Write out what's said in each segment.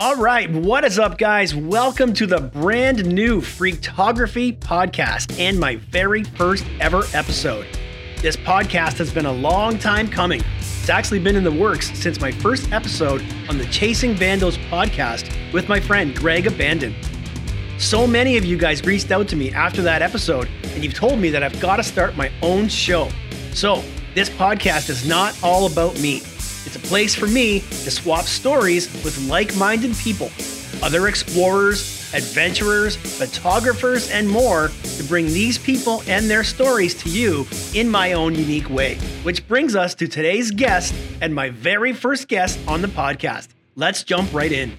All right, what is up, guys? Welcome to the brand new Freaktography podcast and my very first ever episode. This podcast has been a long time coming. It's actually been in the works since my first episode on the Chasing Vandals podcast with my friend Greg Abandon. So many of you guys reached out to me after that episode, and you've told me that I've got to start my own show. So, this podcast is not all about me. It's a place for me to swap stories with like minded people, other explorers, adventurers, photographers, and more to bring these people and their stories to you in my own unique way. Which brings us to today's guest and my very first guest on the podcast. Let's jump right in.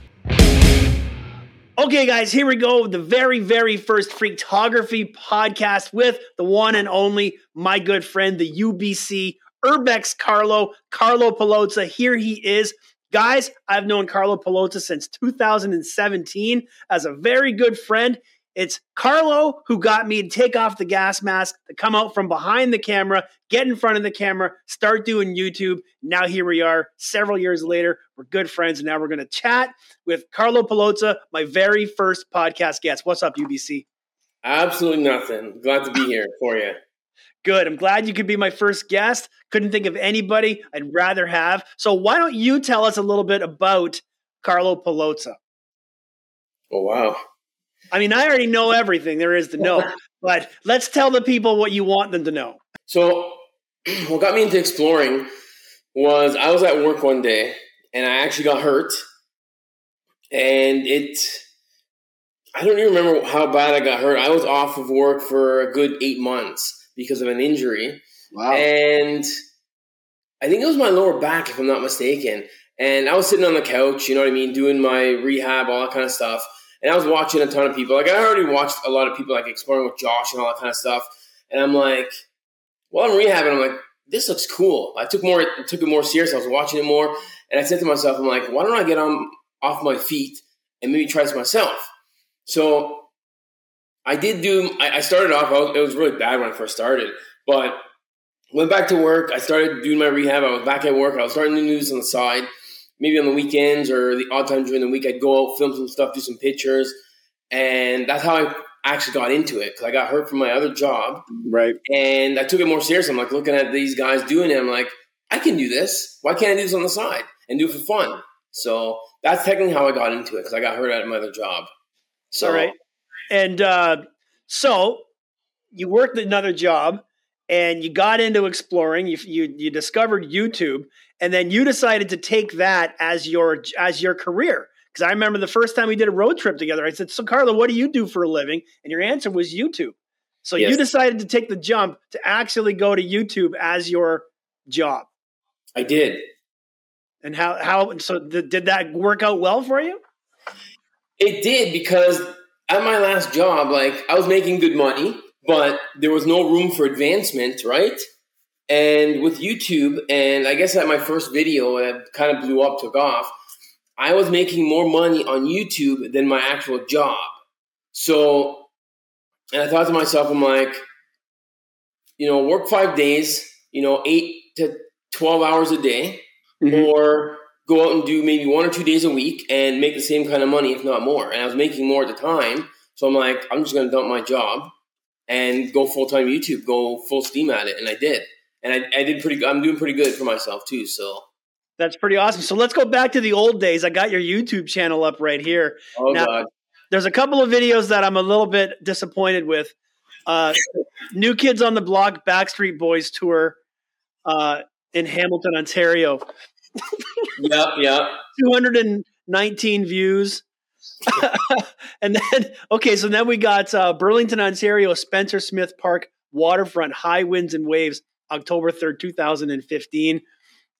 Okay, guys, here we go. The very, very first Freaktography podcast with the one and only, my good friend, the UBC Urbex Carlo, Carlo Paolozza. Here he is. Guys, I've known Carlo Paolozza since 2017 as a very good friend. It's Carlo who got me to take off the gas mask, to come out from behind the camera, get in front of the camera, start doing YouTube. Now here we are, several years later. We're good friends, and now we're going to chat with Carlo Paolozza, my very first podcast guest. What's up, UBC? Absolutely nothing. Glad to be here for you. Good. I'm glad you could be my first guest. Couldn't think of anybody I'd rather have. So why don't you tell us a little bit about Carlo Paolozza? Oh wow. I mean, I already know everything there is to know, but let's tell the people what you want them to know. So, what got me into exploring was I was at work one day and I actually got hurt. And it, I don't even remember how bad I got hurt. I was off of work for a good eight months because of an injury. Wow. And I think it was my lower back, if I'm not mistaken. And I was sitting on the couch, you know what I mean, doing my rehab, all that kind of stuff. And I was watching a ton of people. Like I already watched a lot of people like exploring with Josh and all that kind of stuff. And I'm like, well, I'm rehabbing. I'm like, this looks cool. I took more, took it more serious. I was watching it more, and I said to myself, I'm like, why don't I get on off my feet and maybe try this myself? So I did do. I, I started off. I was, it was really bad when I first started, but went back to work. I started doing my rehab. I was back at work. I was starting to do this on the side maybe on the weekends or the odd times during the week, I'd go out, film some stuff, do some pictures. And that's how I actually got into it because I got hurt from my other job. Right. And I took it more serious. I'm like looking at these guys doing it. I'm like, I can do this. Why can't I do this on the side and do it for fun? So that's technically how I got into it because I got hurt at my other job. So, All right. And uh, so you worked another job and you got into exploring. You, you you discovered YouTube, and then you decided to take that as your as your career. Because I remember the first time we did a road trip together, I said, "So Carlo what do you do for a living?" And your answer was YouTube. So Yes. you decided to take the jump to actually go to YouTube as your job. I did. And how how so th- did that work out well for you? It did because at my last job, like I was making good money, but there was no room for advancement, right? And with YouTube, and I guess at my first video, that kind of blew up, took off, I was making more money on YouTube than my actual job. So, and I thought to myself, I'm like, you know, work five days, you know, eight to 12 hours a day, Mhm. or go out and do maybe one or two days a week and make the same kind of money, if not more. And I was making more at the time. So I'm like, I'm just going to dump my job and go full time YouTube, go full steam at it. And I did. And I, I did pretty good. I'm doing pretty good for myself too. So, That's pretty awesome. So let's go back to the old days. I got your YouTube channel up right here. oh Now- God. there's a couple of videos that I'm a little bit disappointed with. Uh, New Kids on the Block Backstreet Boys tour uh, in Hamilton, Ontario. Yep, yep. 219 views. and then, okay, so then we got uh, Burlington, Ontario, Spencer Smith Park, Waterfront, High Winds and Waves, October 3rd, 2015.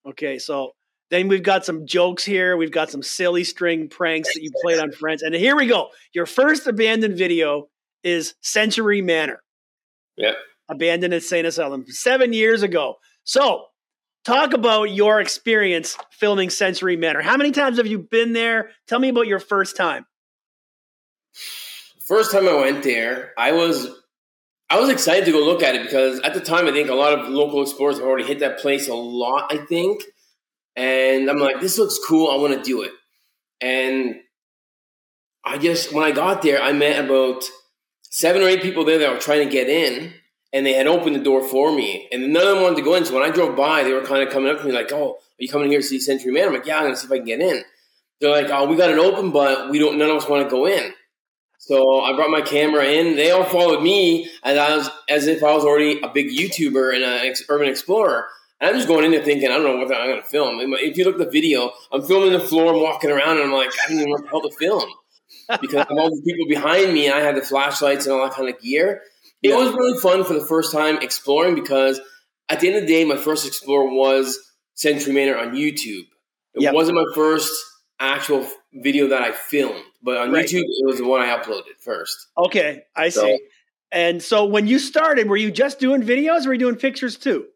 Okay, so then we've got some jokes here. We've got some silly string pranks that you played on friends. And here we go. Your first abandoned video is Century Manor. Yep. Abandoned at St. Asylum seven years ago. So, talk about your experience filming Century Manor. How many times have you been there? Tell me about your first time. First time I went there, I was I was excited to go look at it because at the time I think a lot of local explorers have already hit that place a lot, I think. And I'm like, this looks cool, I want to do it. And I just when I got there, I met about seven or eight people there that were trying to get in, and they had opened the door for me, and none of them wanted to go in. So when I drove by, they were kind of coming up to me like, "Oh, are you coming here to see Century Man?" I'm like, "Yeah, I'm gonna see if I can get in." They're like, "Oh, we got it open, but we don't. None of us want to go in." So I brought my camera in. They all followed me as I was as if I was already a big YouTuber and an urban explorer. And I'm just going in there thinking, I don't know what I'm going to film. If you look at the video, I'm filming the floor, I'm walking around, and I'm like, I don't even know what the hell to film because have all the people behind me. I had the flashlights and all that kind of gear. It yeah. was really fun for the first time exploring because at the end of the day, my first explore was Century Manor on YouTube. It yep. wasn't my first actual video that I filmed, but on right. YouTube, it was the one I uploaded first. Okay, I so, see. And so when you started, were you just doing videos or were you doing pictures too?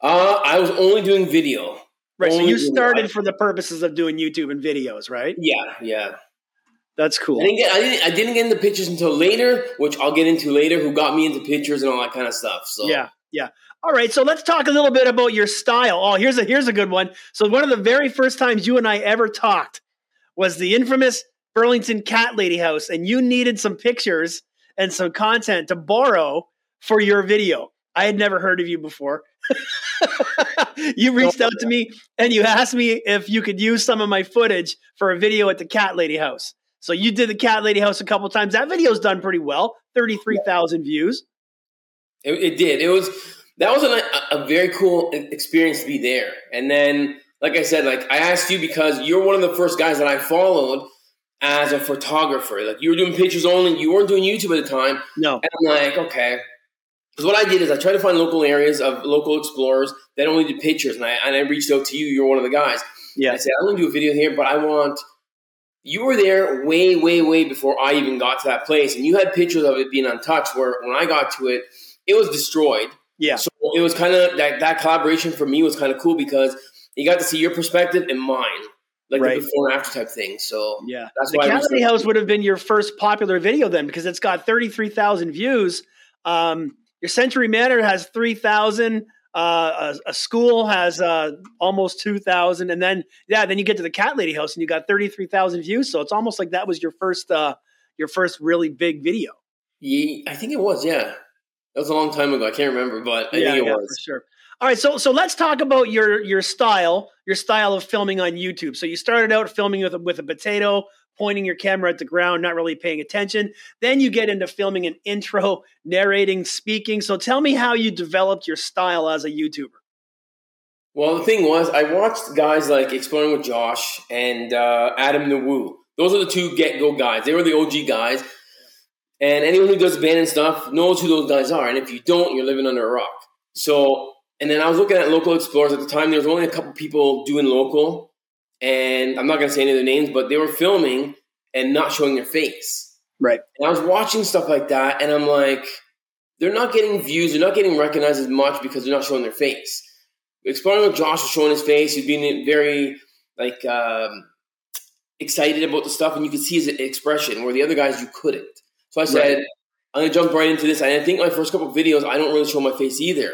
Uh, I was only doing video. Right. Only so you started for the purposes of doing YouTube and videos, right? Yeah, yeah. That's cool. I didn't, get, I didn't, I didn't get into pictures until later, which I'll get into later. Who got me into pictures and all that kind of stuff? So yeah, yeah. All right, so let's talk a little bit about your style. Oh, here's a here's a good one. So one of the very first times you and I ever talked was the infamous Burlington Cat Lady House, and you needed some pictures and some content to borrow for your video. I had never heard of you before. you reached out to me and you asked me if you could use some of my footage for a video at the Cat Lady House. So you did the Cat Lady House a couple times. That video's done pretty well, thirty-three thousand views. It, it, did. It was that was a, a very cool experience to be there. And then, like I said, like I asked you because you're one of the first guys that I followed as a photographer. Like you were doing pictures only. You weren't doing YouTube at the time. No. And I'm like, okay. Because what I did is I tried to find local areas of local explorers that only did pictures, and I and I reached out to you. You're one of the guys. Yeah. I said I'm going to do a video here, but I want you were there way, way, way before I even got to that place, and you had pictures of it being untouched. Where when I got to it, it was destroyed. Yeah. So it was kind of that that collaboration for me was kind of cool because you got to see your perspective and mine, like right. the before and after type thing. So yeah, that's the why Cat House would have been your first popular video then because it's got thirty three thousand views. Um, your Century Manor has three thousand. Uh, a, a, school has uh, almost 2,000. And then, yeah, then you get to the cat lady house and you got 33,000 views. So it's almost like that was your first, uh, your first really big video. Yeah, I think it was. Yeah. That was a long time ago. I can't remember, but I yeah, think it yeah, was. For sure. All right, so so let's talk about your your style, your style of filming on YouTube. So you started out filming with a, with a potato, pointing your camera at the ground, not really paying attention. Then you get into filming an intro, narrating, speaking. So tell me how you developed your style as a YouTuber. Well, the thing was, I watched guys like Exploring with Josh and uh, Adam Woo. Those are the two get go guys. They were the OG guys. And anyone who does abandoned stuff knows who those guys are. And if you don't, you're living under a rock. So, and then I was looking at local explorers at the time. There was only a couple people doing local and I'm not going to say any of their names, but they were filming and not showing their face. Right. And I was watching stuff like that, and I'm like, they're not getting views, they're not getting recognized as much because they're not showing their face. Exploring with Josh was showing his face, he's being very like um, excited about the stuff, and you could see his expression. Where the other guys, you couldn't. So I said, right. I'm gonna jump right into this. And I think my first couple videos, I don't really show my face either.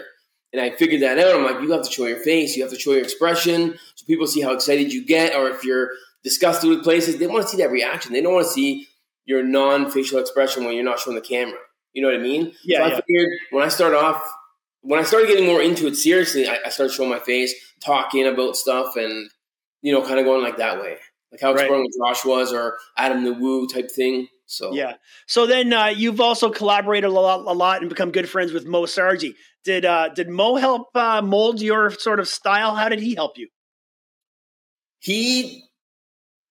And I figured that out. I'm like, you have to show your face, you have to show your expression, so people see how excited you get. Or if you're disgusted with places, they want to see that reaction. They don't want to see your non-facial expression when you're not showing the camera. You know what I mean? Yeah. So I yeah. figured when I start off, when I started getting more into it seriously, I, I started showing my face, talking about stuff, and you know, kind of going like that way, like how exploring right. Josh was, or Adam the Woo type thing. So yeah. So then uh, you've also collaborated a lot, a lot, and become good friends with Mo Sargi. Did uh, did Mo help uh, mold your sort of style? How did he help you? He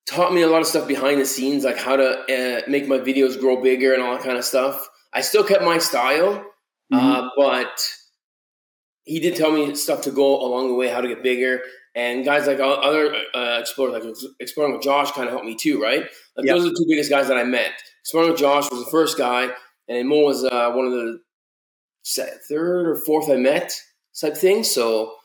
taught me a lot of stuff behind the scenes, like how to uh, make my videos grow bigger and all that kind of stuff. I still kept my style, uh, mm-hmm. but he did tell me stuff to go along the way, how to get bigger. And guys like other uh, explorers, like exploring with Josh, kind of helped me too, right? Like yep. those are the two biggest guys that I met. Exploring with Josh was the first guy, and Mo was uh, one of the third or fourth I met type thing. So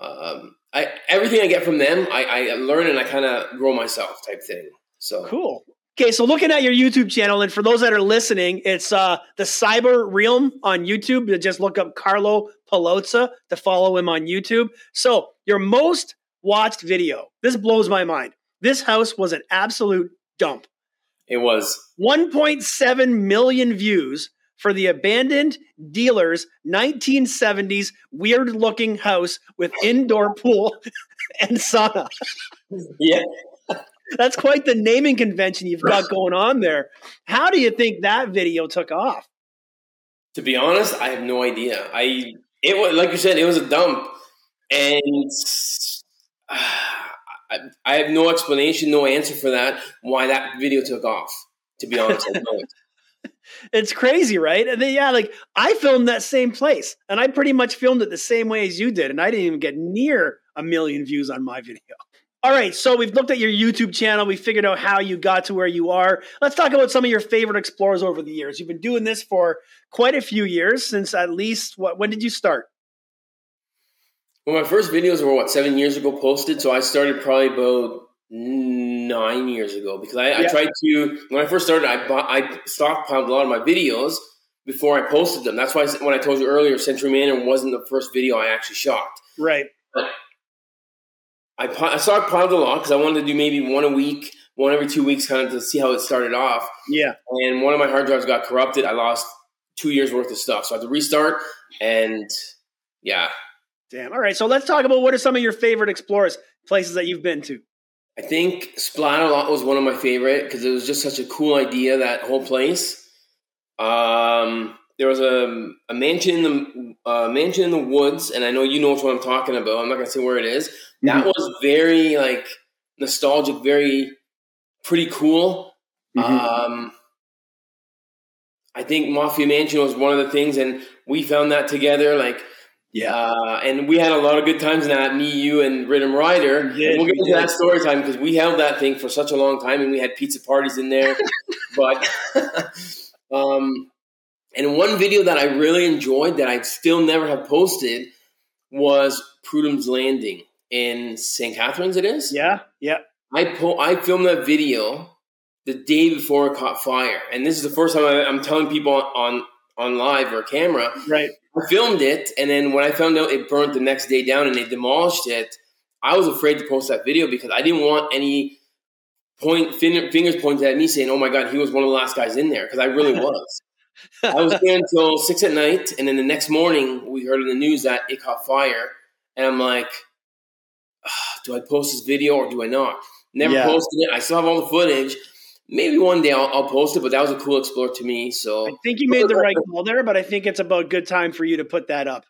um, I everything I get from them, I, I learn and I kind of grow myself type thing. So cool. Okay, so looking at your YouTube channel, and for those that are listening, it's uh, the Cyber Realm on YouTube. Just look up Carlo Paolozza to follow him on YouTube. So your most watched video. This blows my mind. This house was an absolute dump. It was 1.7 million views for the abandoned dealer's 1970s weird looking house with indoor pool and sauna. Yeah. That's quite the naming convention you've got going on there. How do you think that video took off? To be honest, I have no idea. I it was like you said, it was a dump, and uh, I, I, have no explanation, no answer for that. Why that video took off? To be honest, it's crazy, right? And then yeah, like I filmed that same place, and I pretty much filmed it the same way as you did, and I didn't even get near a million views on my video. All right, so we've looked at your YouTube channel. We figured out how you got to where you are. Let's talk about some of your favorite explorers over the years. You've been doing this for quite a few years, since at least what? When did you start? Well, my first videos were what seven years ago posted, so I started probably about nine years ago because I, yeah. I tried to when I first started, I bought, I stockpiled a lot of my videos before I posted them. That's why when I told you earlier, Century Manor wasn't the first video I actually shot. Right. But I, I stockpiled a lot because I wanted to do maybe one a week, one every two weeks, kind of to see how it started off. Yeah. And one of my hard drives got corrupted. I lost two years worth of stuff, so I had to restart. And yeah. Damn. All right. So let's talk about what are some of your favorite explorers, places that you've been to. I think Splat-a-Lot was one of my favorite because it was just such a cool idea. That whole place. Um, there was a, a mansion in the uh, mansion in the woods, and I know you know what I'm talking about. I'm not gonna say where it is. That mm-hmm. was very like nostalgic, very pretty cool. Mm-hmm. Um, I think Mafia Mansion was one of the things, and we found that together. Like, yeah, uh, and we had a lot of good times in that. Me, you, and Rhythm Rider. Did, we'll get into that story time because we held that thing for such a long time, and we had pizza parties in there. but, um, and one video that I really enjoyed that I still never have posted was Prudhomme's Landing in St. Catharines. It is. Yeah, yeah. I po- I filmed that video the day before it caught fire, and this is the first time I, am telling people on on live or camera. Right. I filmed it, and then when I found out it burned the next day down and they demolished it, I was afraid to post that video because I didn't want any point fingers pointed at me saying, "Oh my God, he was one of the last guys in there," because I really was. I was there until six at night, and then the next morning we heard in the news that it caught fire, and I'm like, do I post this video or do I not? Never yeah. posted it. I still have all the footage. Maybe one day I'll, I'll, post it, but that was a cool explore to me. So I think you made the right call there, but I think it's about good time for you to put that up.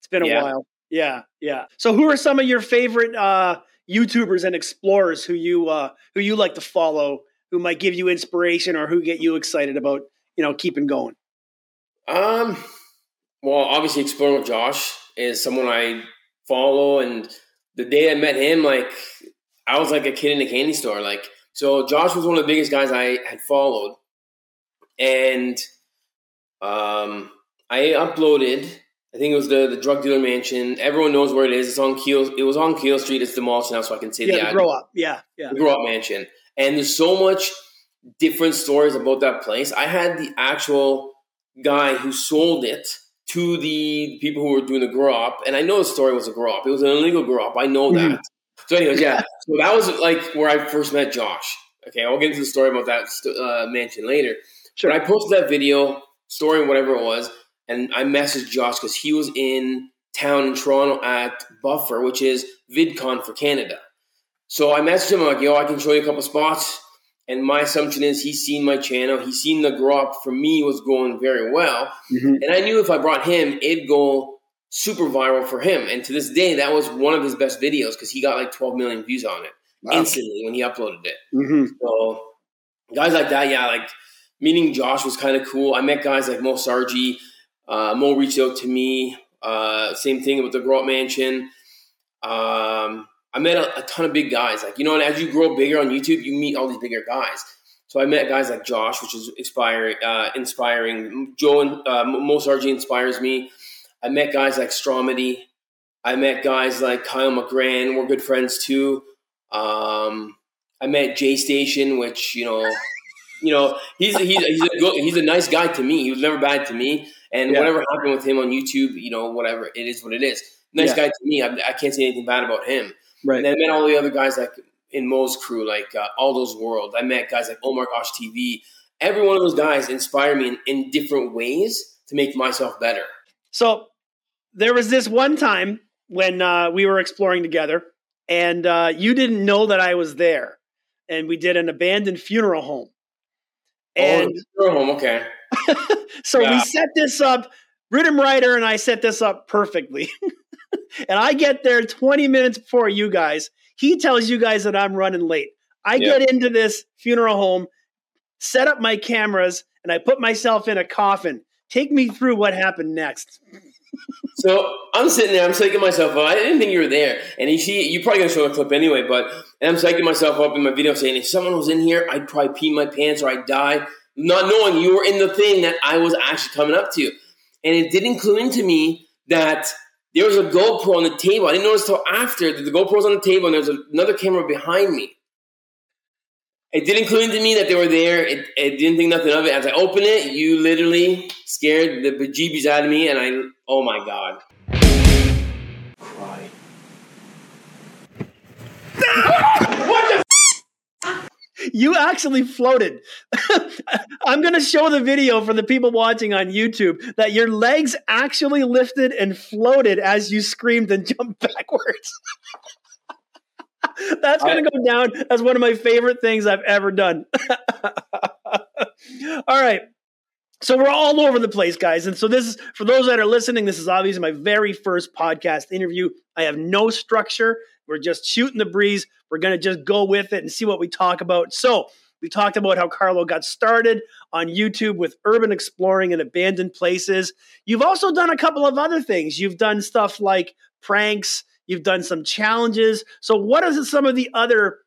It's been a yeah. while. Yeah, yeah. So who are some of your favorite uh, YouTubers and explorers who you uh, who you like to follow, who might give you inspiration or who get you excited about you know keeping going? Um, well, obviously, exploring with Josh is someone I follow and the day I met him, like I was like a kid in a candy store. Like so, Josh was one of the biggest guys I had followed, and um, I uploaded. I think it was the the drug dealer mansion. Everyone knows where it is. It's on Keele. It was on Keele Street. It's demolished now, so I can say yeah, the, the grow op. Yeah, yeah, the grow op mansion. And there's so much different stories about that place. I had the actual guy who sold it to the people who were doing the grow op, and I know the story was a grow op. It was an illegal grow op. I know that. So, anyways, yeah. So that was like where I first met Josh. Okay, I'll get into the story about that uh, mansion later. Sure. But I posted that video, story, whatever it was, and I messaged Josh because he was in town in Toronto at Buffer, which is VidCon for Canada. So I messaged him I'm like, "Yo, I can show you a couple spots." And my assumption is he's seen my channel. He's seen the grow op for me was going very well. Mm-hmm. And I knew if I brought him, it'd go super viral for him. And to this day, that was one of his best videos because he got like 12 million views on it wow. instantly when he uploaded it. Mm-hmm. So guys like that, yeah, like meeting Josh was kind of cool. I met guys like Mo Sargi. Uh, Mo reached out to me. Uh, same thing with the Grow Op Mansion. Um, I met a, a, ton of big guys. Like, you know, and as you grow bigger on YouTube, you meet all these bigger guys. So I met guys like Josh, which is inspiring. Uh, inspiring. Joe and uh, Mo Sargi inspires me. I met guys like Stromedy. I met guys like Kyle McGran. We're good friends too. Um, I met Jay Station, which you know, you know, he's he's he's a good, he's a nice guy to me. He was never bad to me. And yeah. whatever happened with him on YouTube, you know, whatever it is, what it is. Nice yeah. guy to me. I, I can't say anything bad about him. Right. And I met all the other guys like in Mo's crew, like uh, all those worlds. I met guys like Omar Gosh TV. Every one of those guys inspire me in, in different ways to make myself better. So there was this one time when uh, we were exploring together, and uh, you didn't know that I was there, and we did an abandoned funeral home. Oh, and oh, funeral home, okay. so yeah. we set this up. Rhythm Rider and I set this up perfectly. and I get there 20 minutes before you guys. He tells you guys that I'm running late. I get into this funeral home, set up my cameras, and I put myself in a coffin. Take me through what happened next. so I'm sitting there, I'm psyching myself up. I didn't think you were there. And you see, you're probably going to show a clip anyway, but I'm psyching myself up in my video saying, if someone was in here, I'd probably pee my pants or I'd die, not knowing you were in the thing that I was actually coming up to. And it didn't clue into me that there was a GoPro on the table. I didn't notice till after that the GoPro was on the table and there's another camera behind me. It didn't clue into me that they were there. It, it didn't think nothing of it. As I opened it, you literally scared the bejeebies out of me, and I, oh my god. Cry. you actually floated. I'm going to show the video for the people watching on YouTube that your legs actually lifted and floated as you screamed and jumped backwards. That's going to go down as one of my favorite things I've ever done. all right. So we're all over the place, guys. And so this is for those that are listening, this is obviously my very first podcast interview. I have no structure. We're just shooting the breeze. We're going to just go with it and see what we talk about. So, we talked about how Carlo got started on YouTube with urban exploring and abandoned places. You've also done a couple of other things. You've done stuff like pranks, you've done some challenges. So, what are some of the other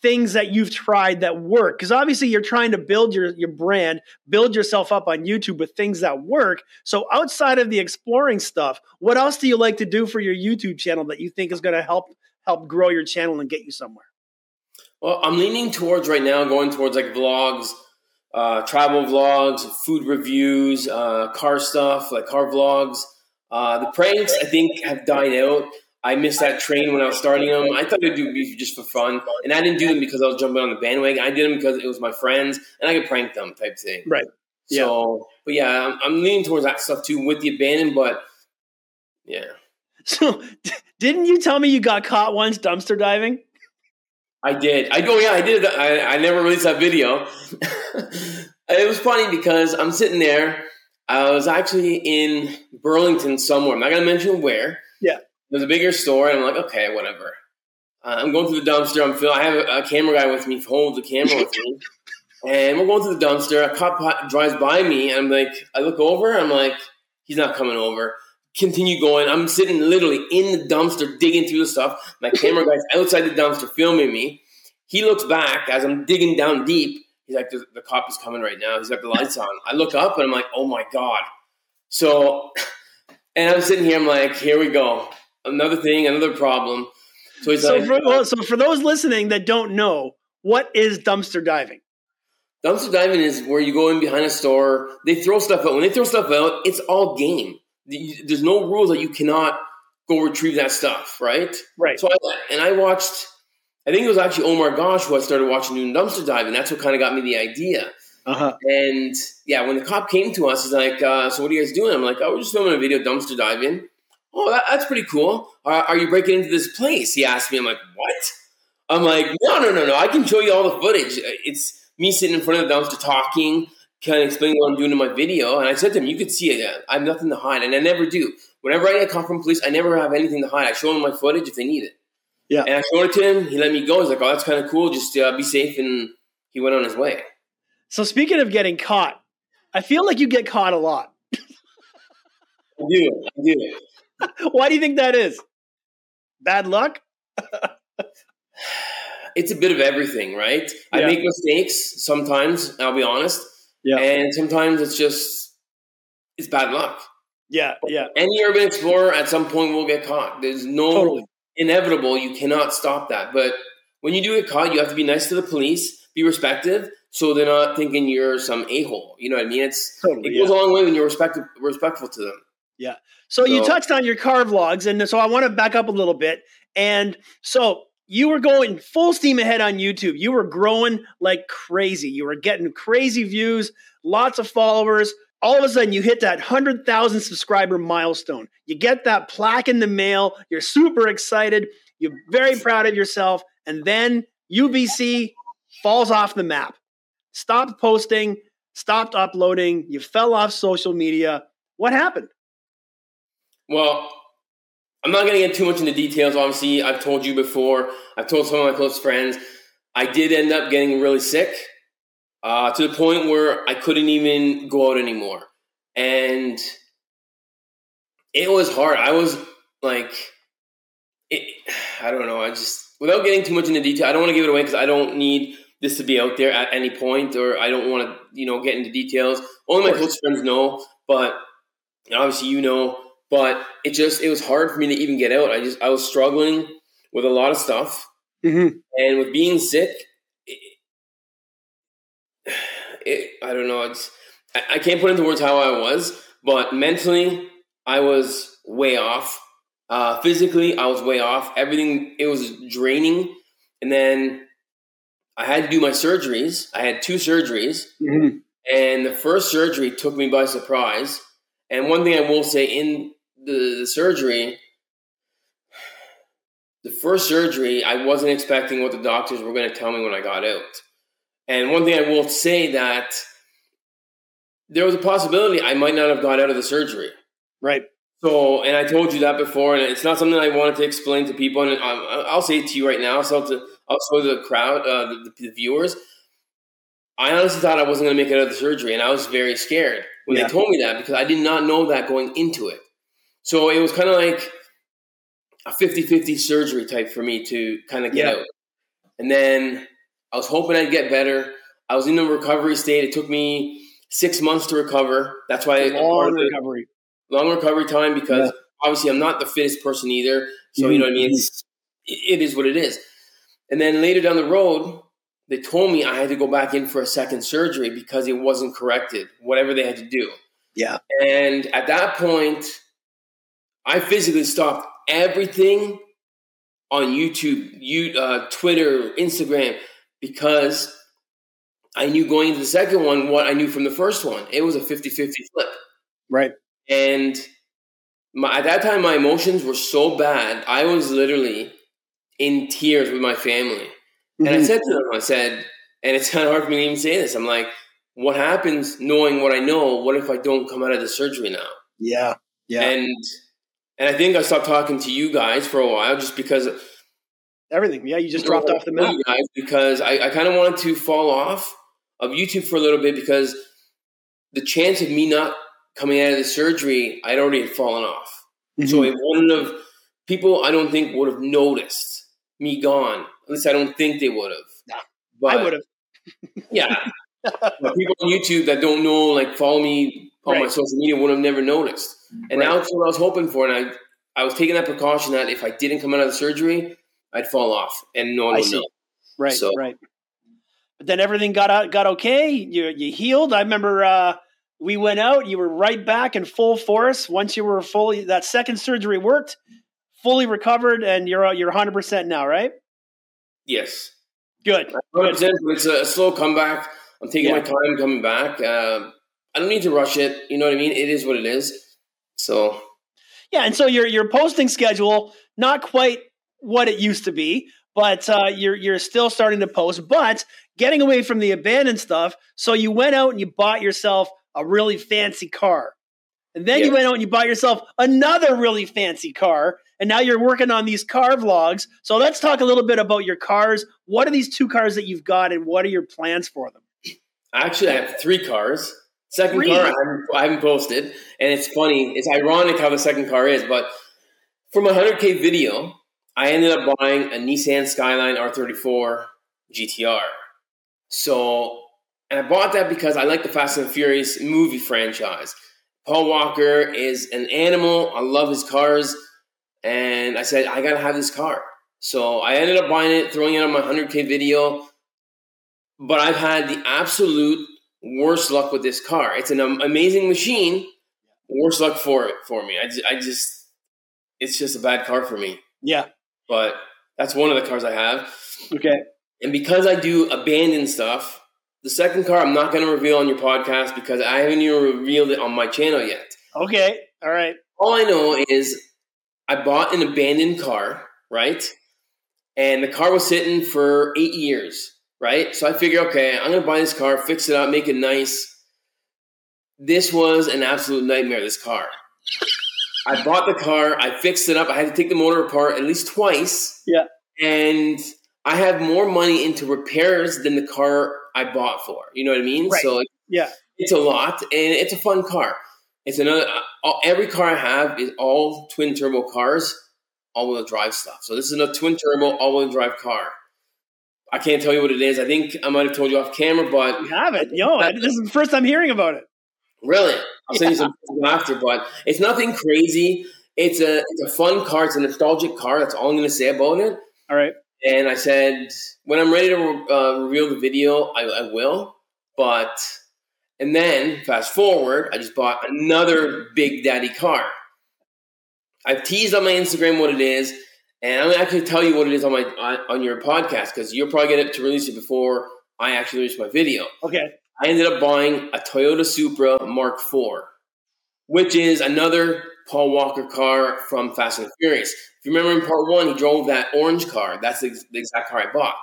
things that you've tried that work? Because obviously, you're trying to build your, your brand, build yourself up on YouTube with things that work. So, outside of the exploring stuff, what else do you like to do for your YouTube channel that you think is going to help help grow your channel and get you somewhere? Well, I'm leaning towards right now going towards like vlogs, uh, travel vlogs, food reviews, uh, car stuff, like car vlogs. Uh, the pranks, I think, have died out. I missed that train when I was starting them. I thought I'd do these just for fun, and I didn't do them because I was jumping on the bandwagon. I did them because it was my friends, and I could prank them, type thing. Right. So, yeah. but yeah, I'm, I'm leaning towards that stuff too with the abandoned, but yeah. So, didn't you tell me you got caught once dumpster diving? I did. I go, oh, yeah, I did. I, I never released that video. it was funny because I'm sitting there. I was actually in Burlington somewhere. I'm not going to mention where. There's a bigger store, and I'm like, okay, whatever. Uh, I'm going through the dumpster. I'm feeling. I have a, a camera guy with me, holds the camera with me, and we're going through the dumpster. A cop drives by me, and I'm like, I look over. I'm like, he's not coming over continue going. I'm sitting literally in the dumpster digging through the stuff. My camera guy's outside the dumpster filming me. He looks back as I'm digging down deep. He's like, the, the cop is coming right now. He's got the lights on. I look up and I'm like, oh my God. So, and I'm sitting here, I'm like, here we go. Another thing, another problem. So, so, like, for, well, so for those listening that don't know, what is dumpster diving? Dumpster diving is where you go in behind a store. They throw stuff out. When they throw stuff out, it's all game there's no rules that you cannot go retrieve that stuff, right? Right. So I and I watched. I think it was actually Omar Gosh who I started watching doing dumpster diving. that's what kind of got me the idea. Uh-huh. And yeah, when the cop came to us, he's like, uh, "So what are you guys doing?" I'm like, "Oh, we're just filming a video dumpster diving." Oh, that, that's pretty cool. Are, are, you breaking into this place? He asked me. I'm like, "What?" I'm like, "No, no, no, no. I can show you all the footage. It's me sitting in front of the dumpster talking." kind of explaining what I'm doing in my video. And I said to him, you could see it. I have nothing to hide. And I never do. Whenever I get caught from police, I never have anything to hide. I show them my footage if they need it. Yeah. And I showed it to him. He let me go. He's like, oh, that's kind of cool. Just uh, be safe. And he went on his way. So speaking of getting caught, I feel like you get caught a lot. I do. I do. Why do you think that is? Bad luck? it's a bit of everything, right? Yeah. I make mistakes sometimes, I'll be honest. Yeah. And sometimes it's just it's bad luck. Yeah, yeah. Any urban explorer at some point will get caught. There's no totally. inevitable. You cannot stop that. But when you do get caught, you have to be nice to the police, be respectful, so they're not thinking you're some a hole. You know what I mean? It's totally, it goes yeah. a long way when you're respect, respectful to them. Yeah. So, so you touched on your car vlogs, and so I want to back up a little bit. And so you were going full steam ahead on YouTube. You were growing like crazy. You were getting crazy views, lots of followers. All of a sudden, you hit that 100,000 subscriber milestone. You get that plaque in the mail. You're super excited. You're very proud of yourself. And then UBC falls off the map. Stopped posting, stopped uploading. You fell off social media. What happened? Well, I'm not going to get too much into details. Obviously, I've told you before. I've told some of my close friends. I did end up getting really sick uh, to the point where I couldn't even go out anymore, and it was hard. I was like, it, I don't know. I just without getting too much into detail. I don't want to give it away because I don't need this to be out there at any point, or I don't want to, you know, get into details. Only my close friends know, but obviously you know but it just it was hard for me to even get out. I just I was struggling with a lot of stuff, mm-hmm. and with being sick, it, it, I don't know. It's I, I can't put into words how I was, but mentally I was way off. Uh, physically, I was way off. Everything it was draining, and then I had to do my surgeries. I had two surgeries, mm-hmm. and the first surgery took me by surprise. And one thing I will say in the, the surgery, the first surgery, I wasn't expecting what the doctors were going to tell me when I got out. And one thing I will say that there was a possibility I might not have got out of the surgery. Right. So, and I told you that before, and it's not something I wanted to explain to people. And I'll say it to you right now. So, to, I'll show the crowd, uh, the, the, viewers. I honestly thought I wasn't going to make it out of the surgery, and I was very scared when yeah. they told me that because I did not know that going into it. So it was kind of like a 50 50 surgery type for me to kind of get yeah. out. And then I was hoping I'd get better. I was in the recovery state. It took me six months to recover. That's why long recovery, long recovery time because yeah. obviously I'm not the fittest person either. So mm-hmm. you know what I mean. It's, it is what it is. And then later down the road, they told me I had to go back in for a second surgery because it wasn't corrected, whatever they had to do. Yeah. And at that point, I physically stopped everything on YouTube, you, uh, Twitter, Instagram, because I knew going into the second one what I knew from the first one. It was a 50 50 flip. Right. And my, at that time, my emotions were so bad. I was literally in tears with my family. Mm-hmm. And I mm-hmm. said to them, I said, and it's kind of hard for me to even say this. I'm like, what happens knowing what I know? What if I don't come out of the surgery now? Yeah. Yeah. And and I think I stopped talking to you guys for a while just because everything. Yeah, you just dropped off the map. guys because I, I kind of wanted to fall off of YouTube for a little bit because the chance of me not coming out of the surgery, I'd already fallen off. Mm-hmm. So it wouldn't have people. I don't think would have noticed me gone. At least I don't think they would have. Nah, but, I would have. yeah, But people on YouTube that don't know, like follow me on right. my social media, would have never noticed. And right. now it's what I was hoping for. And I, I was taking that precaution that if I didn't come out of the surgery, I'd fall off and no one would know. Right, so. right. But then everything got out, got okay. You you healed. I remember uh, we went out. You were right back in full force once you were fully. That second surgery worked, fully recovered, and you're you're 100 percent now, right? Yes. Good. Good. It's a slow comeback. I'm taking yeah. my time coming back. Uh, I don't need to rush it. You know what I mean? It is what it is. So yeah, and so your your posting schedule not quite what it used to be, but uh, you're you're still starting to post, but getting away from the abandoned stuff. So you went out and you bought yourself a really fancy car, and then you went out and you bought yourself another really fancy car, and now you're working on these car vlogs. So let's talk a little bit about your cars. What are these two cars that you've got, and what are your plans for them? Actually, I have three cars. Second really? car I haven't, I haven't, posted, and it's funny. It's ironic how the second car is, but for my 100k video, I ended up buying a Nissan Skyline R34 GTR. So, and I bought that because I like the Fast and Furious movie franchise. Paul Walker is an animal. I love his cars, and I said I gotta have this car. So I ended up buying it, throwing it on my 100k video. But I've had the absolute worse luck with this car. It's an amazing machine. Worse luck for it for me. I, I just, it's just a bad car for me. Yeah. But That's one of the cars I have. Okay. And because I do abandoned stuff, the second car I'm not going to reveal on your podcast because I haven't even revealed it on my channel yet. Okay. All right. All I know is I bought an abandoned car, right? And the car was sitting for eight years, right? So I figured, okay, I'm going to buy this car, fix it up, make it nice. This was an absolute nightmare, this car. I bought the car, I fixed it up, I had to take the motor apart at least twice. Yeah. And I have more money into repairs than the car I bought for. You know what I mean? Right. So Yeah. it's a lot, and it's a fun car. It's another. Uh, every car I have is all twin turbo cars, all wheel drive stuff. So this is a twin turbo all wheel drive car. I can't tell you what it is. I think I might have told you off camera, but You have it. Yo, I- this is the first time hearing about it. really, I'll send you some after. But it's nothing crazy. It's a it's a fun car. It's a nostalgic car. That's all I'm going to say about it. All right. And I said, when I'm ready to uh, reveal the video, I, I will. But, and then fast forward, I just bought another Big Daddy car. I've teased on my Instagram what it is, and I'm gonna actually tell you what it is on my on, your podcast because you're probably get it to release it before I actually release my video. Okay. I ended up buying a Toyota Supra Mark IV, which is another Paul Walker car from Fast and Furious. If you remember in part one, he drove that orange car. That's the, the exact car I bought.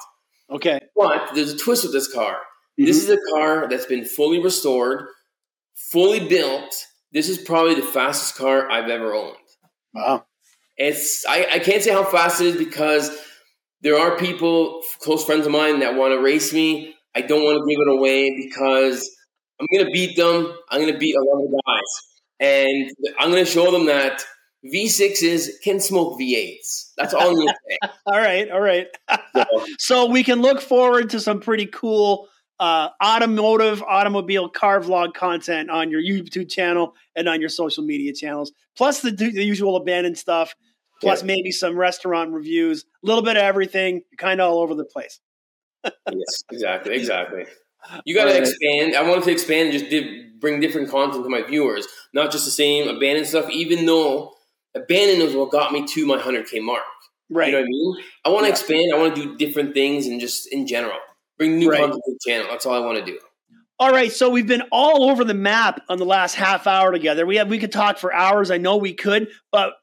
Okay. But there's a twist with this car. Mm-hmm. This is a car that's been fully restored, fully built. This is probably the fastest car I've ever owned. Wow. It's I, I can't say how fast it is because there are people, close friends of mine, that want to race me. I don't want to give it away because I'm gonna beat them. I'm gonna beat a lot of guys, and I'm gonna show them that V6s can smoke V8s. That's all I'm gonna say. All right. All right. So, so we can look forward to some pretty cool uh, automotive, automobile car vlog content on your YouTube channel and on your social media channels, plus the, the usual abandoned stuff, plus Yeah. maybe some restaurant reviews, a little bit of everything, kind of all over the place. yes, exactly, exactly. You got to Alright. expand. I wanted to expand and just di- bring different content to my viewers, not just the same abandoned stuff. Even though abandoned is what got me to my 100k mark. Right. You know what I mean? I want to Yeah. expand. I want to do different things and just in general bring new Right. content to the channel. That's all I want to do. All right, so we've been all over the map on the last half hour together. We have we could talk for hours. I know we could, but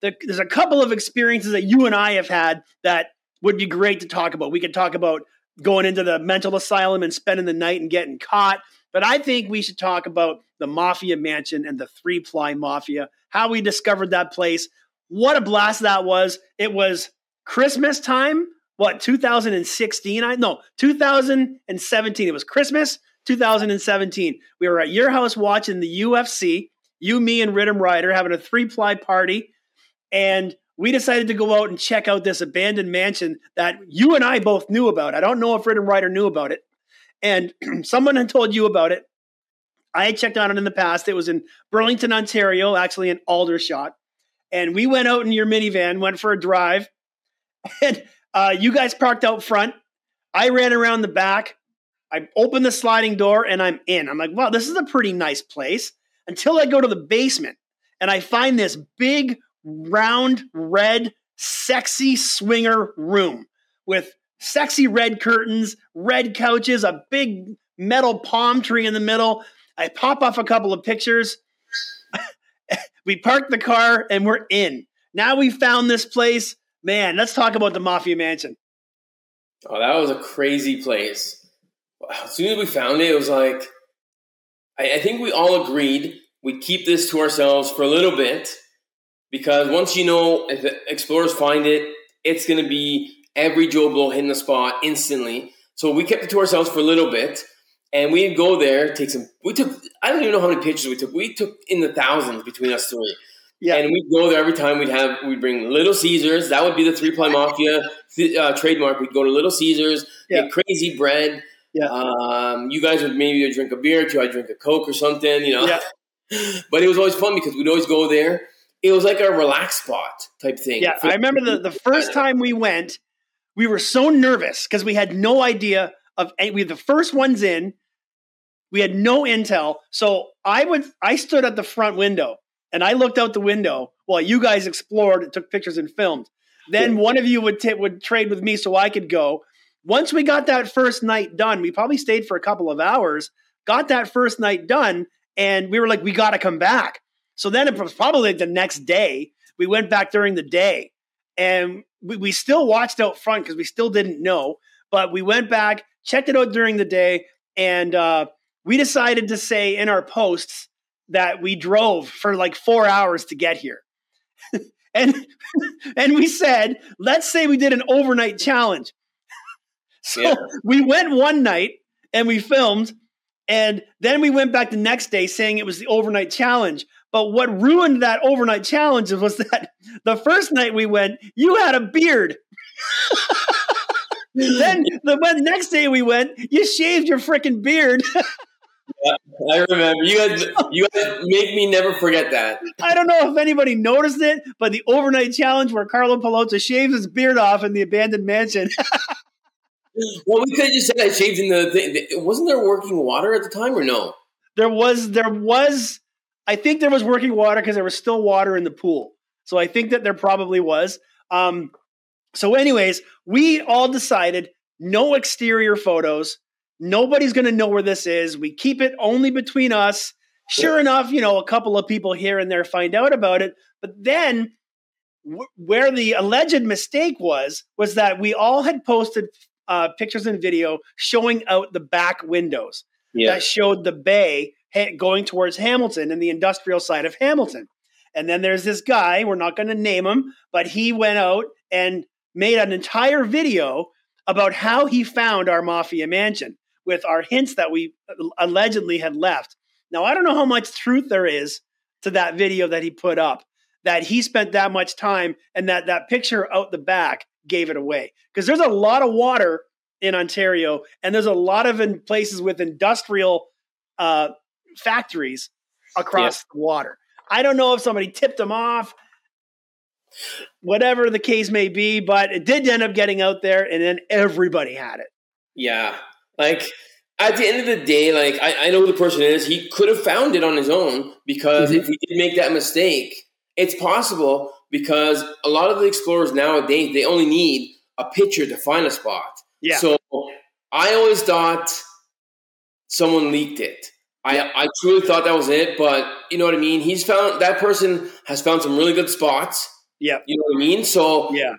the, there's a couple of experiences that you and I have had that would be great to talk about. We could talk about going into the mental asylum and spending the night and getting caught, but I think we should talk about the Mafia Mansion and the Three Ply Mafia. How we discovered that place. What a blast that was! It was Christmas time. What 2016? I no 2017. It was Christmas 2017. We were at your house watching the UFC. You, me, and Rhythm Rider having a three ply party, and we decided to go out and check out this abandoned mansion that you and I both knew about. I don't know if Rider knew about it, and someone had told you about it. I had checked on it in the past. It was in Burlington, Ontario, actually in Aldershot. And we went out in your minivan, went for a drive, and uh, you guys parked out front. I ran around the back. I open the sliding door and I'm in. I'm like, wow, this is a pretty nice place. Until I go to the basement and I find this big, round, red, sexy swinger room with sexy red curtains, red couches, a big metal palm tree in the middle. I pop off a couple of pictures. we park the car and we're in. Now we found this place. Man, let's talk about the Mafia Mansion. Oh, that was a crazy place. As soon as we found it, it was like, I, I think we all agreed we'd keep this to ourselves for a little bit because once you know if the explorers find it, it's going to be every Joe Blow hitting the spot instantly. So we kept it to ourselves for a little bit, and we'd go there, take some. We took. I don't even know how many pictures we took. We took in the thousands between us three. Yeah. And we'd go there every time. We'd have we'd bring Little Caesars. That would be the three ply mafia uh, trademark. We'd go to Little Caesars, Yeah. get crazy bread. Yeah. Um, you guys would maybe drink a beer or two. I'd drink a coke or something. You know. Yeah. But it was always fun because we'd always go there. It was like a relaxed spot type thing. Yeah, I remember the, the first time we went, we were so nervous because we had no idea of any, we were the first ones in. We had no intel. So I would I stood at the front window and I looked out the window while you guys explored and took pictures and filmed. Then one of you would t- would trade with me so I could go. Once we got that first night done, we probably stayed for a couple of hours. Got that first night done, and we were like, we got to come back. So then it was probably the next day. We went back during the day, and we, we still watched out front because we still didn't know. But we went back, checked it out during the day, and uh, we decided to say in our posts that we drove for like four hours to get here. and and we said, let's say we did an overnight challenge. so yeah. we went one night and we filmed, and then we went back the next day saying it was the overnight challenge. But what ruined that overnight challenge was that the first night we went, you had a beard. then the next day we went, you shaved your freaking beard. yeah, I remember. You guys, you guys make me never forget that. I don't know if anybody noticed it, but the overnight challenge where Carlo Paolozza shaves his beard off in the abandoned mansion. well, we could have just said I shaved in the thing. Wasn't there working water at the time or no? There was. There was. I think there was working water because there was still water in the pool. So I think that there probably was. Um, so, anyways, we all decided no exterior photos. Nobody's going to know where this is. We keep it only between us. Sure enough, you know, a couple of people here and there find out about it. But then, w- where the alleged mistake was, was that we all had posted uh, pictures and video showing out the back windows yeah. that showed the bay going towards Hamilton and the industrial side of Hamilton. And then there's this guy, we're not going to name him, but he went out and made an entire video about how he found our mafia mansion with our hints that we allegedly had left. Now, I don't know how much truth there is to that video that he put up, that he spent that much time and that that picture out the back gave it away. Because there's a lot of water in Ontario, and there's a lot of in places with industrial uh, factories across the water. I don't know if somebody tipped them off whatever the case may be, but it did end up getting out there, and then everybody had it. Yeah, like at the end of the day, like I, I know who the person is. He could have found it on his own because mm-hmm. if he did make that mistake, it's possible because a lot of the explorers nowadays they only need a picture to find a spot. Yeah. So I always thought someone leaked it. I, I truly thought that was it, but you know what I mean. He's found that person has found some really good spots yeah. You know what I mean? So yeah,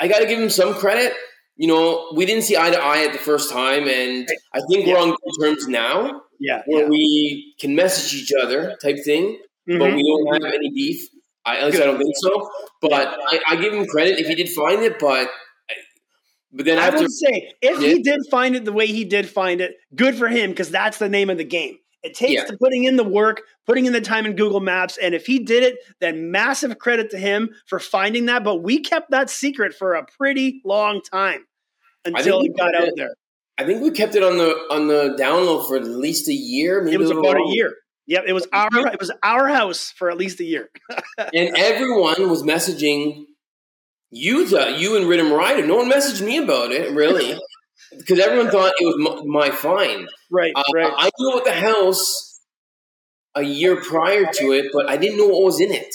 I got to give him some credit. You know, we didn't see eye to eye at the first time, and I think yeah. we're on good terms now. Yeah, where yeah. we can message each other, type thing, mm-hmm. but we don't have any beef. I, at least I don't think so. But I, I, give him credit if he did find it. But but then I after, would say if yeah. he did find it the way he did find it, good for him because that's the name of the game. It takes yeah. putting in the work, putting in the time in Google Maps. And if he did it, then massive credit to him for finding that. But we kept that secret for a pretty long time until it got out it, there. I think we kept it on the on the download for at least a year. Maybe it was a about a year. Yep, it was our it was our house for at least a year. and everyone was messaging you, thought you and Rhythm Rider. No one messaged me about it, really because everyone thought it was my, find. Right, uh, right. I knew about the house a year prior to it, but I didn't know what was in it.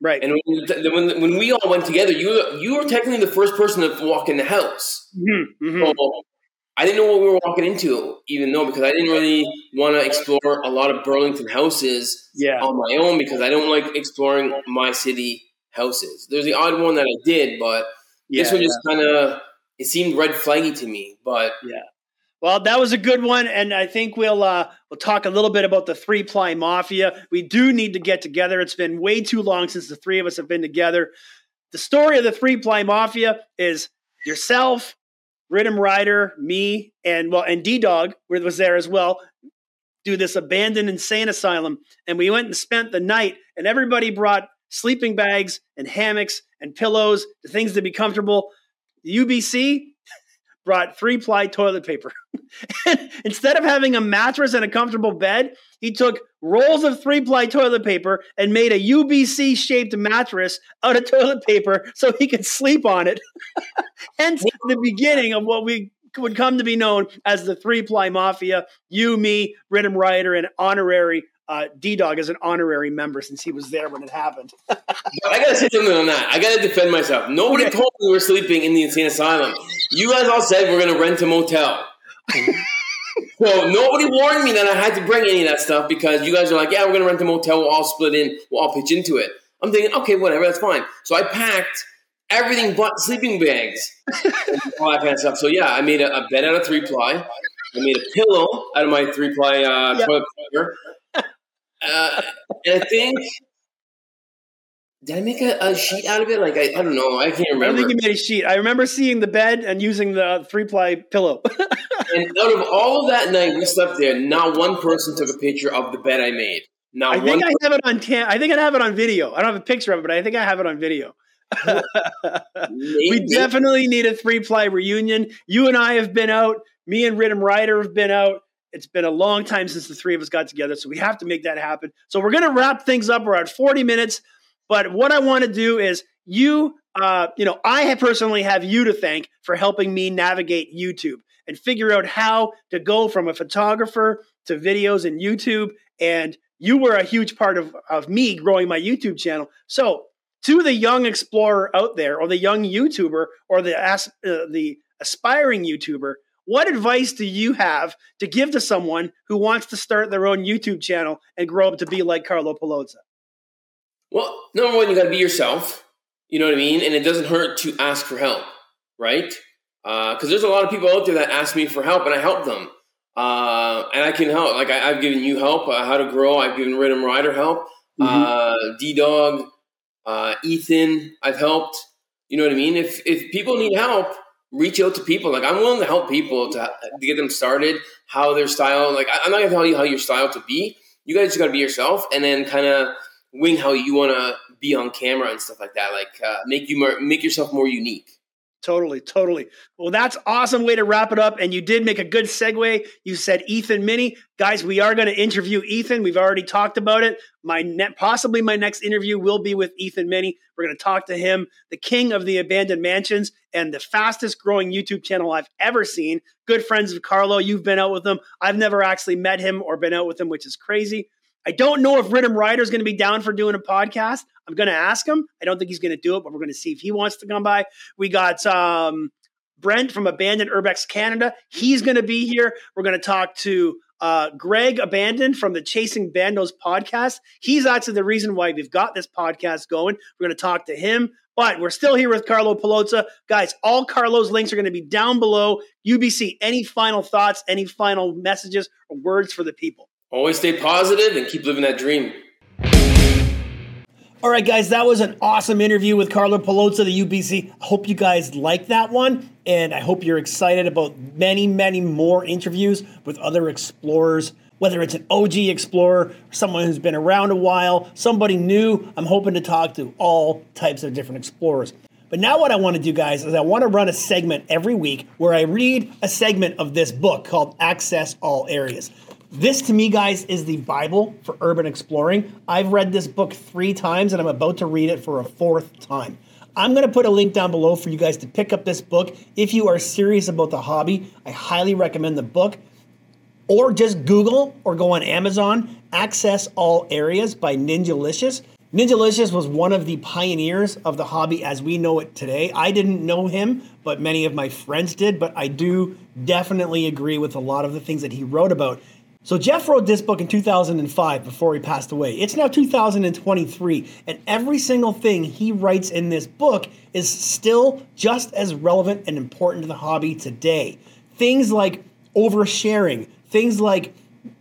Right. And when, when, when we all went together, you you were technically the first person to walk in the house. Mm-hmm, mm-hmm. So I didn't know what we were walking into, even though because I didn't really want to explore a lot of Burlington houses yeah. on my own because I don't like exploring my city houses. There's the odd one that I did, but yeah, this one just yeah. kind of it seemed red flaggy to me. But yeah, well, that was a good one, and I think we'll uh, we'll talk a little bit about the three ply mafia. We do need to get together. It's been way too long since the three of us have been together. The story of the three ply mafia is yourself, Rhythm Rider, me, and well, and D Dog was there as well. Do this abandoned insane asylum, and we went and spent the night, and everybody brought sleeping bags and hammocks and pillows, the things to be comfortable. The UBC brought three ply toilet paper. and instead of having a mattress and a comfortable bed, he took rolls of three ply toilet paper and made a UBC shaped mattress out of toilet paper so he could sleep on it. Hence the beginning of what we would come to be known as the three ply mafia you, me, Rhythm Rider, and honorary uh, D Dog as an honorary member since he was there when it happened. I gotta say something on that. I gotta defend myself. Nobody okay. told me we were sleeping in the insane asylum. You guys all said we're gonna rent a motel. so nobody warned me that I had to bring any of that stuff because you guys are like, yeah, we're gonna rent a motel. We'll all split in. We'll all pitch into it. I'm thinking, okay, whatever, that's fine. So I packed everything but sleeping bags, all that kind of stuff. So yeah, I made a, a bed out of three ply. I made a pillow out of my three ply uh, yep. toilet paper. Uh, and I think did I make a, a, sheet out of it? Like I, I don't know. I can't remember. I think you made a sheet. I remember seeing the bed and using the three ply pillow. and out of all of that night we slept there, not one person took a picture of the bed I made. Not one. I think I have it on cam- I think I have it on video. I don't have a picture of it, but I think I have it on video. we definitely need a three ply reunion. You and I have been out. Me and Rhythm Rider have been out. It's been a long time since the three of us got together, so we have to make that happen. So we're going to wrap things up. We're at 40 minutes, but what I want to do is you, uh, you know, I have personally have you to thank for helping me navigate YouTube and figure out how to go from a photographer to videos in YouTube. And you were a huge part of, of me growing my YouTube channel. So to the young explorer out there, or the young YouTuber, or the uh, the aspiring YouTuber, what advice do you have to give to someone who wants to start their own YouTube channel and grow up to be like Carlo Paolozza? Well, number one, you got to be yourself. You know what I mean? And it doesn't hurt to ask for help, right? Because uh, there's a lot of people out there that ask me for help, and I help them. Uh, and I can help. Like I, have given you help uh, how to grow. I've given Rhythm Rider help. Mm-hmm. Uh, D Dog, uh, Ethan, I've helped. You know what I mean? If if people need help, reach out to people. Like I'm willing to help people to, to get them started, how their style. Like I'm not gonna tell you how your style to be. You guys just gotta be yourself, and then kind of wing how you want to be on camera and stuff like that. Like uh, make you more, make yourself more unique. Totally, totally. Well, that's awesome way to wrap it up. And you did make a good segue. You said Ethan Mini, guys. We are going to interview Ethan. We've already talked about it. My net, possibly my next interview will be with Ethan Mini. We're going to talk to him, the king of the abandoned mansions and the fastest growing YouTube channel I've ever seen. Good friends of Carlo. You've been out with him. I've never actually met him or been out with him, which is crazy. I don't know if Rhythm Rider is going to be down for doing a podcast. I'm going to ask him. I don't think he's going to do it, but we're going to see if he wants to come by. We got um, Brent from Abandoned Urbex Canada. He's going to be here. We're going to talk to uh, Greg Abandoned from the Chasing Bandos podcast. He's actually the reason why we've got this podcast going. We're going to talk to him. But we're still here with Carlo Paolozza. Guys, all Carlo's links are going to be down below. UBC, any final thoughts, any final messages or words for the people? Always stay positive and keep living that dream. All right, guys, that was an awesome interview with Carlo Paolozza, the UBC. I hope you guys like that one, and I hope you're excited about many, many more interviews with other explorers, whether it's an OG explorer, someone who's been around a while, somebody new. I'm hoping to talk to all types of different explorers. But now, what I want to do, guys, is I want to run a segment every week where I read a segment of this book called Access All Areas. This to me, guys, is the Bible for urban exploring. I've read this book three times and I'm about to read it for a fourth time. I'm going to put a link down below for you guys to pick up this book. If you are serious about the hobby, I highly recommend the book. Or just Google or go on Amazon, Access All Areas by Ninjalicious. Ninjalicious was one of the pioneers of the hobby as we know it today. I didn't know him, but many of my friends did, but I do definitely agree with a lot of the things that he wrote about. So Jeff wrote this book in 2005 before he passed away. It's now 2023, and every single thing he writes in this book is still just as relevant and important to the hobby today. Things like oversharing, things like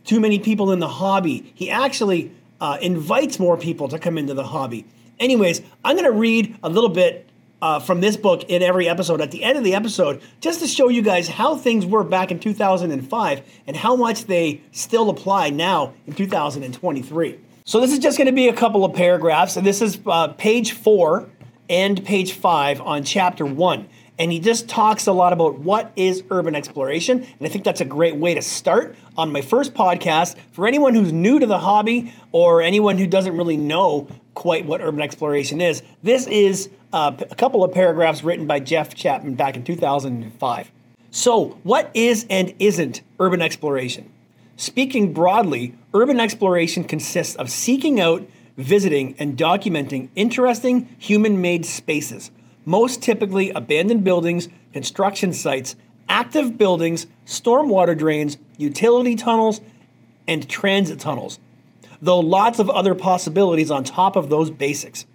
too many people in the hobby. He actually uh, invites more people to come into the hobby. Anyways, I'm going to read a little bit uh, from this book in every episode at the end of the episode just to show you guys how things were back in 2005 and how much they still apply now in 2023. So, this is just going to be a couple of paragraphs, and this is uh, page four and page five on chapter one. And he just talks a lot about what is urban exploration. And I think that's a great way to start on my first podcast for anyone who's new to the hobby or anyone who doesn't really know quite what urban exploration is. This is uh, a couple of paragraphs written by Jeff Chapman back in 2005. So, what is and isn't urban exploration? Speaking broadly, urban exploration consists of seeking out, visiting, and documenting interesting human made spaces, most typically abandoned buildings, construction sites, active buildings, stormwater drains, utility tunnels, and transit tunnels, though lots of other possibilities on top of those basics.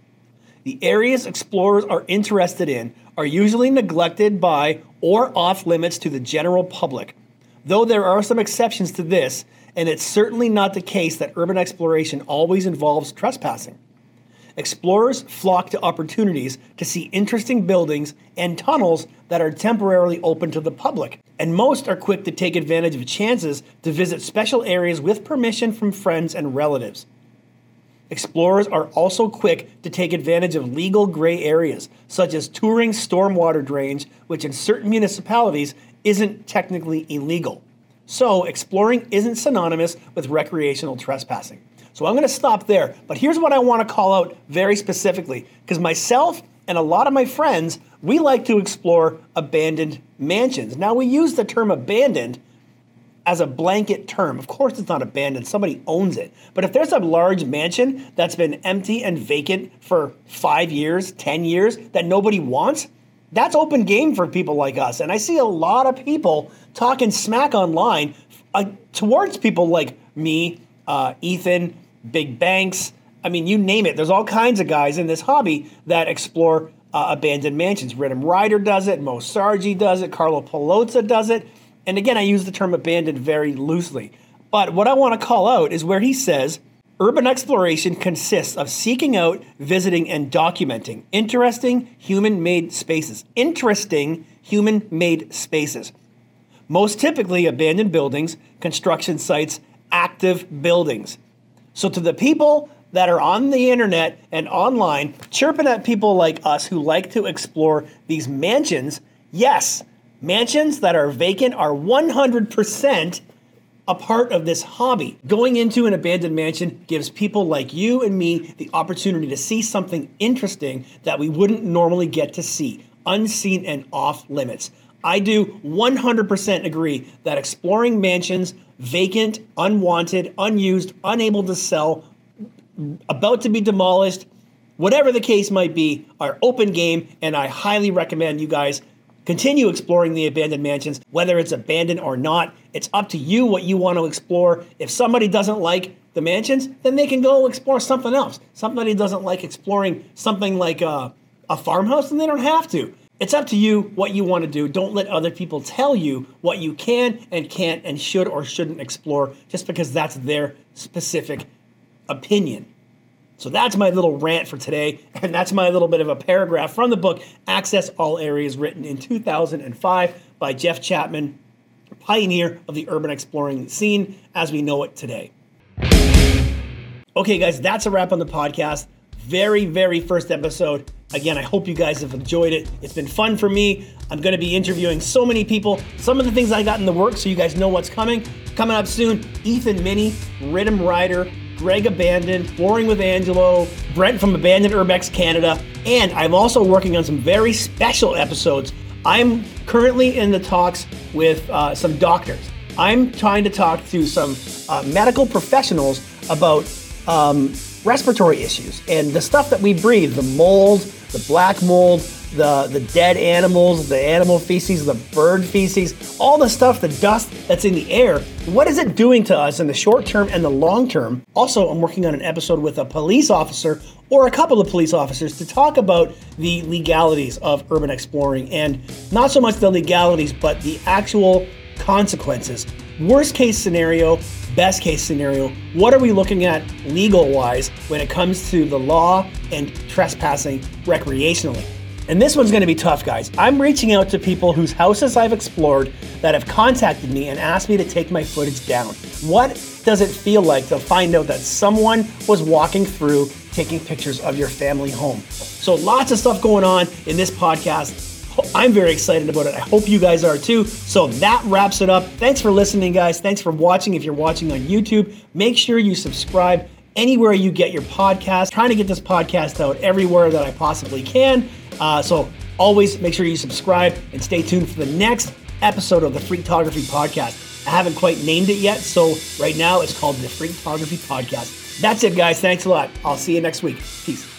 The areas explorers are interested in are usually neglected by or off limits to the general public Though there are some exceptions to this, and it's certainly not the case that urban exploration always involves trespassing. Explorers flock to opportunities to see interesting buildings and tunnels that are temporarily open to the public, and most are quick to take advantage of chances to visit special areas with permission from friends and relatives. Explorers are also quick to take advantage of legal gray areas, such as touring stormwater drains, which in certain municipalities isn't technically illegal. So, exploring isn't synonymous with recreational trespassing. So, I'm going to stop there. But here's what I want to call out very specifically because myself and a lot of my friends, we like to explore abandoned mansions. Now, we use the term abandoned as a blanket term. Of course, it's not abandoned, somebody owns it. But if there's a large mansion that's been empty and vacant for five years, 10 years that nobody wants, that's open game for people like us. And I see a lot of people talking smack online uh, towards people like me, uh, Ethan, Big Banks. I mean, you name it. There's all kinds of guys in this hobby that explore uh, abandoned mansions. Rhythm Rider does it, Moe Sargi does it, Carlo Paolozza does it. And again, I use the term abandoned very loosely. But what I want to call out is where he says, Urban exploration consists of seeking out, visiting, and documenting interesting human made spaces. Interesting human made spaces. Most typically abandoned buildings, construction sites, active buildings. So, to the people that are on the internet and online chirping at people like us who like to explore these mansions, yes, mansions that are vacant are 100% a part of this hobby. Going into an abandoned mansion gives people like you and me the opportunity to see something interesting that we wouldn't normally get to see, unseen and off limits. I do 100% agree that exploring mansions, vacant, unwanted, unused, unable to sell, about to be demolished, whatever the case might be, are open game, and I highly recommend you guys Continue exploring the abandoned mansions, whether it's abandoned or not. It's up to you what you want to explore. If somebody doesn't like the mansions, then they can go explore something else. Somebody doesn't like exploring something like a, a farmhouse, then they don't have to. It's up to you what you want to do. Don't let other people tell you what you can and can't and should or shouldn't explore just because that's their specific opinion. So that's my little rant for today, and that's my little bit of a paragraph from the book Access All Areas, written in 2005 by Jeff Chapman, pioneer of the urban exploring scene as we know it today. Okay, guys, that's a wrap on the podcast. Very, very first episode. Again, I hope you guys have enjoyed it. It's been fun for me. I'm going to be interviewing so many people. Some of the things I got in the works, so you guys know what's coming. Coming up soon, Ethan Minnie, Rhythm Rider, Greg Abandoned, Flooring with Angelo, Brent from Abandoned Urbex Canada, and I'm also working on some very special episodes. I'm currently in the talks with uh, some doctors. I'm trying to talk to some uh, medical professionals about um, respiratory issues and the stuff that we breathe the mold, the black mold, the, the dead animals, the animal feces, the bird feces, all the stuff, the dust that's in the air. What is it doing to us in the short term and the long term? Also, I'm working on an episode with a police officer or a couple of police officers to talk about the legalities of urban exploring and not so much the legalities, but the actual consequences. Worst case scenario, best case scenario, what are we looking at legal wise when it comes to the law and trespassing recreationally? And this one's going to be tough, guys. I'm reaching out to people whose houses I've explored that have contacted me and asked me to take my footage down. What does it feel like to find out that someone was walking through taking pictures of your family home? So, lots of stuff going on in this podcast. I'm very excited about it. I hope you guys are too. So that wraps it up. Thanks for listening, guys. Thanks for watching. If you're watching on YouTube, make sure you subscribe anywhere you get your podcast. trying to get this podcast out everywhere that I possibly can. Uh, so always make sure you subscribe and stay tuned for the next episode of the Freaktography Podcast. I haven't quite named it yet, so right now it's called the Freaktography Podcast. That's it, guys. Thanks a lot. I'll see you next week. Peace.